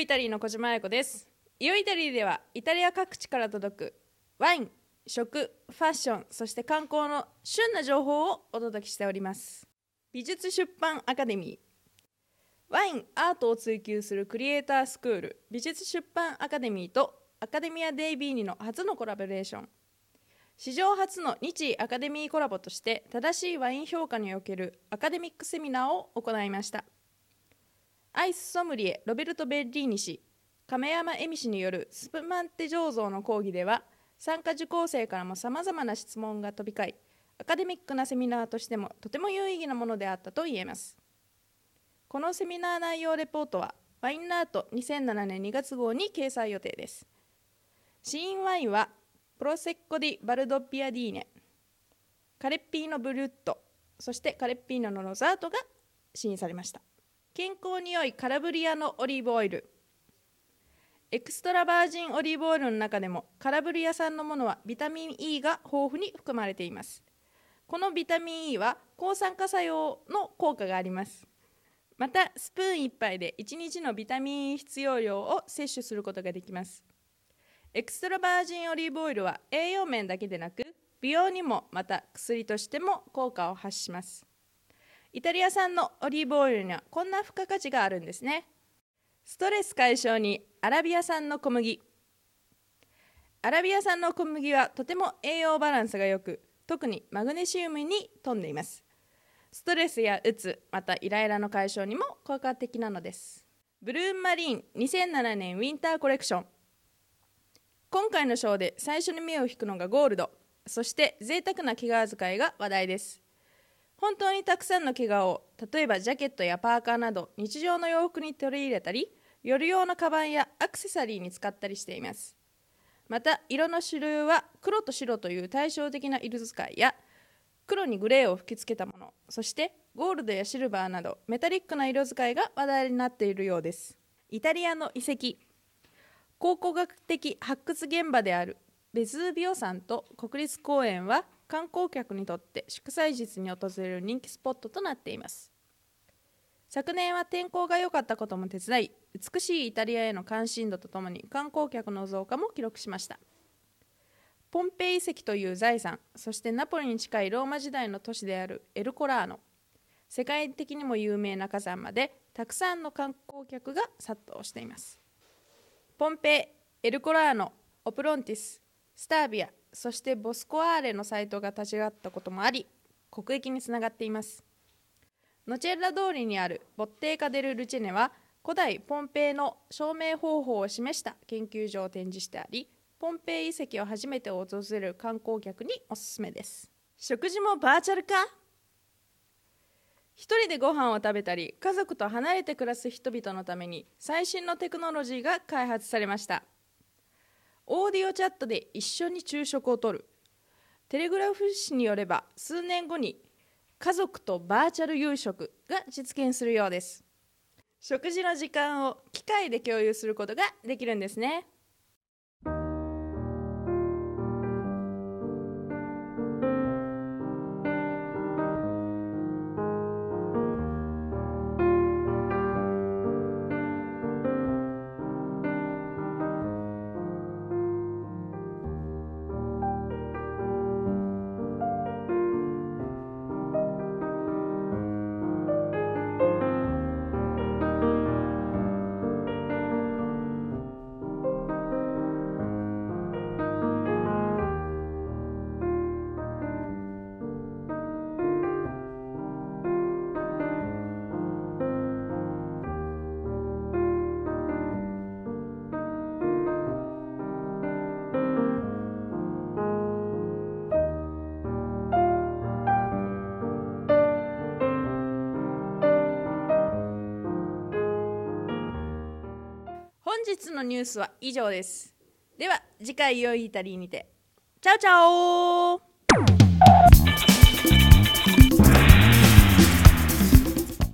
イタリーの小島彩子です。イオイタリーではイタリア各地から届くワイン食ファッションそして観光の旬な情報をお届けしております。美術出版アカデミー。ワインアートを追求するクリエイタースクール美術出版アカデミーとアカデミア・デイビーニの初のコラボレーション。史上初の日アカデミーコラボとして正しいワイン評価におけるアカデミックセミナーを行いました。AIS ソムリエロベルト・ベッリーニ氏亀山恵美氏によるスプマンテ醸造の講義では参加受講生からもさまざまな質問が飛び交いアカデミックなセミナーとしてもとても有意義なものであったと言えます。このセミナー内容レポートはワインナート2007年2月号に掲載予定です。試飲ワインは Prosecco di Valdobbiadene カレッピーノ Brutそしてカレッピーノのロザートが試飲されました。健康に良いカラブリアのオリーブオイル。エクストラバージンオリーブオイルの中でもカラブリア産のものはビタミン E が豊富に含まれています。このビタミン E は抗酸化作用の効果があります。またスプーン1杯で1日のビタミン E 必要量を摂取することができます。エクストラバージンオリーブオイルは栄養面だけでなく美容にもまた薬としても効果を発します。イタリア産のオリーブオイルにはこんな付加価値があるんですね。ストレス解消にアラビア産の小麦。アラビア産の小麦はとても栄養バランスが良く特にマグネシウムに富んでいます。ストレスやうつまたイライラの解消にも効果的なのです。ブルーンマリーン2007年ウィンターコレクション。今回のショーで最初に目を引くのがゴールド。そして贅沢な毛皮使いが話題です。本当にたくさんの毛皮を例えばジャケットやパーカーなど日常の洋服に取り入れたり夜用のカバンやアクセサリーに使ったりしています。また色の種類は黒と白という対照的な色使いや黒にグレーを吹きつけたものそしてゴールドやシルバーなどメタリックな色使いが話題になっているようです。イタリアの遺跡。考古学的発掘現場であるベズービオ山と国立公園は観光客にとって祝祭日に訪れる人気スポットとなっています。昨年は天候が良かったことも手伝い美しいイタリアへの関心度とともに観光客の増加も記録しました。ポンペイ遺跡という財産そしてナポリに近いローマ時代の都市であるエルコラーノ世界的にも有名な火山までたくさんの観光客が殺到しています。ポンペイ、エルコラーノ、オプロンティス、スタービア、そしてボスコアーレのサイトが立ち上がったこともあり、国益につながっています。ノチェッラ通りにあるボッテーカ・デル・ルチェネは、古代ポンペイの証明方法を示した研究所を展示してあり、ポンペイ遺跡を初めて訪れる観光客におすすめです。食事もバーチャル化一人でご飯を食べたり家族と離れて暮らす人々のために最新のテクノロジーが開発されましたオーディオチャットで一緒に昼食をとる。テレグラフ紙によれば数年後に家族とバーチャル夕食が実現するようです。食事の時間を機械で共有することができるんですね。日のニュースは以上です。では次回良いイタリーにて。チャオチャオ。